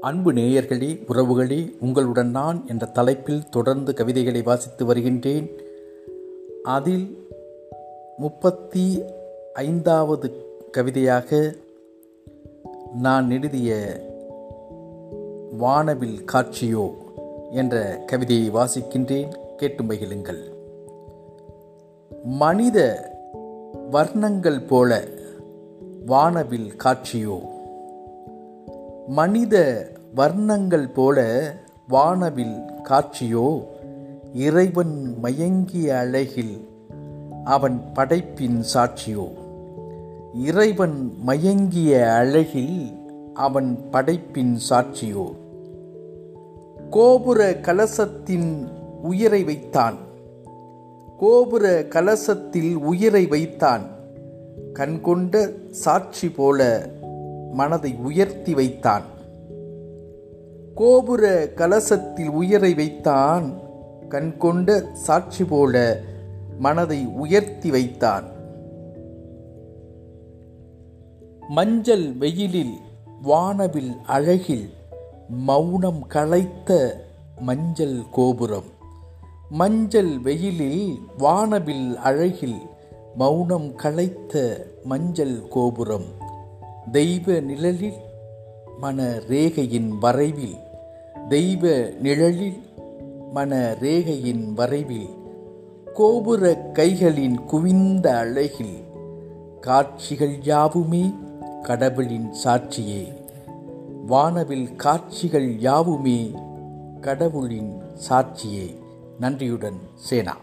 அன்பு நேயர்களே உறவுகளே உங்களுடன் நான் என்ற தலைப்பில் தொடர்ந்து கவிதைகளை வாசித்து வருகின்றேன். அதில் முப்பத்தி ஐந்தாவது கவிதையாக நான் எழுதிய வானவில் காட்சியோ என்ற கவிதையை வாசிக்கின்றேன். கேட்டு மகிழுங்கள். மனித வர்ணங்கள் போல வானவில் காட்சியோ மனித வர்ணங்கள் போல வானவில் காட்சியோ? இறைவன் மயங்கிய அழகில் அவன் படைப்பின் சாட்சியோ? இறைவன் மயங்கிய அழகில் அவன் படைப்பின் சாட்சியோ? கோபுர கலசத்தின் உயிரை வைத்தான். கோபுர கலசத்தில் உயிரை வைத்தான். கண்கொண்ட சாட்சி போல மனதை உயர்த்தி வைத்தான். கோபுர கலசத்தில் உயிரை வைத்தான். கண்கொண்ட சாட்சி போல மனதை உயர்த்தி வைத்தான். மஞ்சள் வெயிலில் வானவில் அழகில் மௌனம் களைத்த மஞ்சள் கோபுரம். மஞ்சள் வெயிலில் வானவில் அழகில் மௌனம் களைத்த மஞ்சள் கோபுரம். தெய்வ நிழலில் மன ரேகையின் வரைவில் தெய்வ நிழலில் மன ரேகையின் வரைவில் கோபுர கைகளின் குவிந்த அழகில் காட்சிகள் யாவுமே கடவுளின் சாட்சியே. வானவில் காட்சிகள் யாவுமே கடவுளின் சாட்சியே. நன்றியுடன் சேனா.